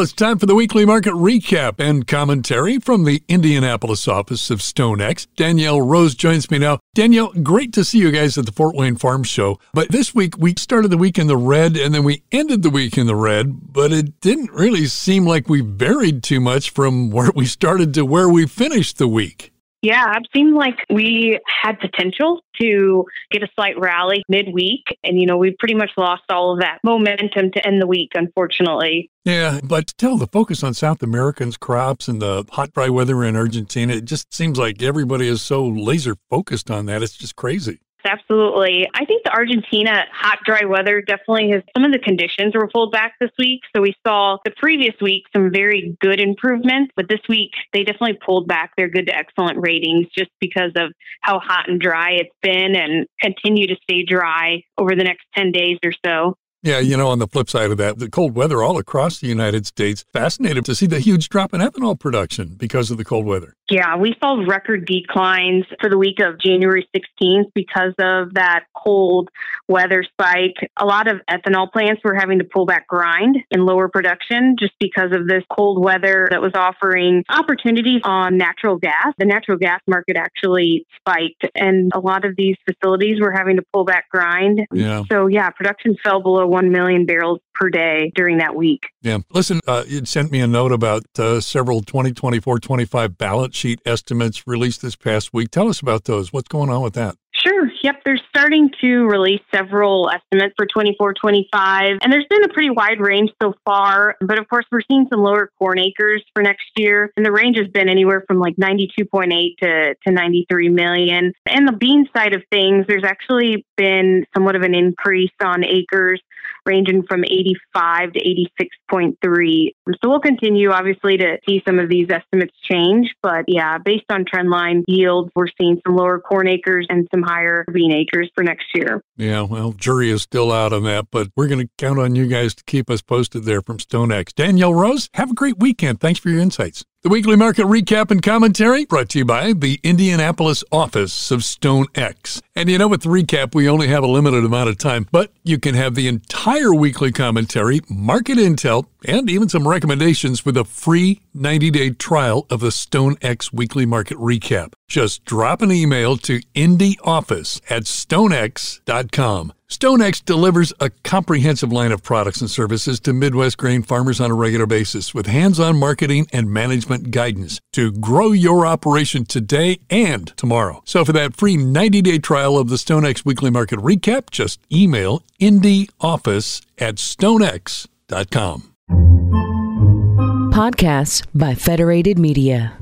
It's time for the weekly market recap and commentary from the Indianapolis office of StoneX. Danielle Rose joins me now. Danielle, great to see you guys at the Fort Wayne Farm Show. But this week, we started the week in the red and then we ended the week in the red, but it didn't really seem like we varied too much from where we started to where we finished the week. Yeah, it seemed like we had potential to get a slight rally midweek. And, you know, we pretty much lost all of that momentum to end the week, unfortunately. Yeah, but still, the focus on South Americans' crops and the hot, dry weather in Argentina, it just seems like everybody is so laser focused on that. It's just crazy. Absolutely. I think the Argentina hot, dry weather definitely has some of the conditions were pulled back this week. So we saw the previous week some very good improvements, but this week they definitely pulled back their good to excellent ratings just because of how hot and dry it's been and continue to stay dry over the next 10 days or so. Yeah, you know, on the flip side of that, the cold weather all across the United States, fascinated to see the huge drop in ethanol production because of the cold weather. Yeah, we saw record declines for the week of January 16th because of that cold weather spike. A lot of ethanol plants were having to pull back grind and lower production just because of this cold weather that was offering opportunities on natural gas. The natural gas market actually spiked, and a lot of these facilities were having to pull back grind. Yeah. So, yeah, production fell below 1 million barrels per day during that week. Yeah. Listen, uh, you sent me a note about uh, several 2024 25 balance sheet estimates released this past week. Tell us about those. What's going on with that? Sure. Yep. They're starting to release several estimates for 24 25. And there's been a pretty wide range so far. But of course, we're seeing some lower corn acres for next year. And the range has been anywhere from like 92.8 to, to 93 million. And the bean side of things, there's actually been somewhat of an increase on acres ranging from 85 to 86.3. So we'll continue, obviously, to see some of these estimates change. But yeah, based on trend line yields, we're seeing some lower corn acres and some higher bean acres for next year. Yeah, well, jury is still out on that, but we're going to count on you guys to keep us posted there from StoneX. Danielle Rose, have a great weekend. Thanks for your insights. The weekly market recap and commentary brought to you by the Indianapolis office of StoneX. And you know, with the recap, we only have a limited amount of time, but you can have the entire weekly commentary, market intel, and even some recommendations with a free 90 day trial of the StoneX weekly market recap. Just drop an email to indieoffice at stonex.com. StoneX delivers a comprehensive line of products and services to Midwest grain farmers on a regular basis with hands on marketing and management guidance to grow your operation today and tomorrow. So, for that free 90 day trial of the StoneX Weekly Market Recap, just email indieoffice at stonex.com. Podcasts by Federated Media.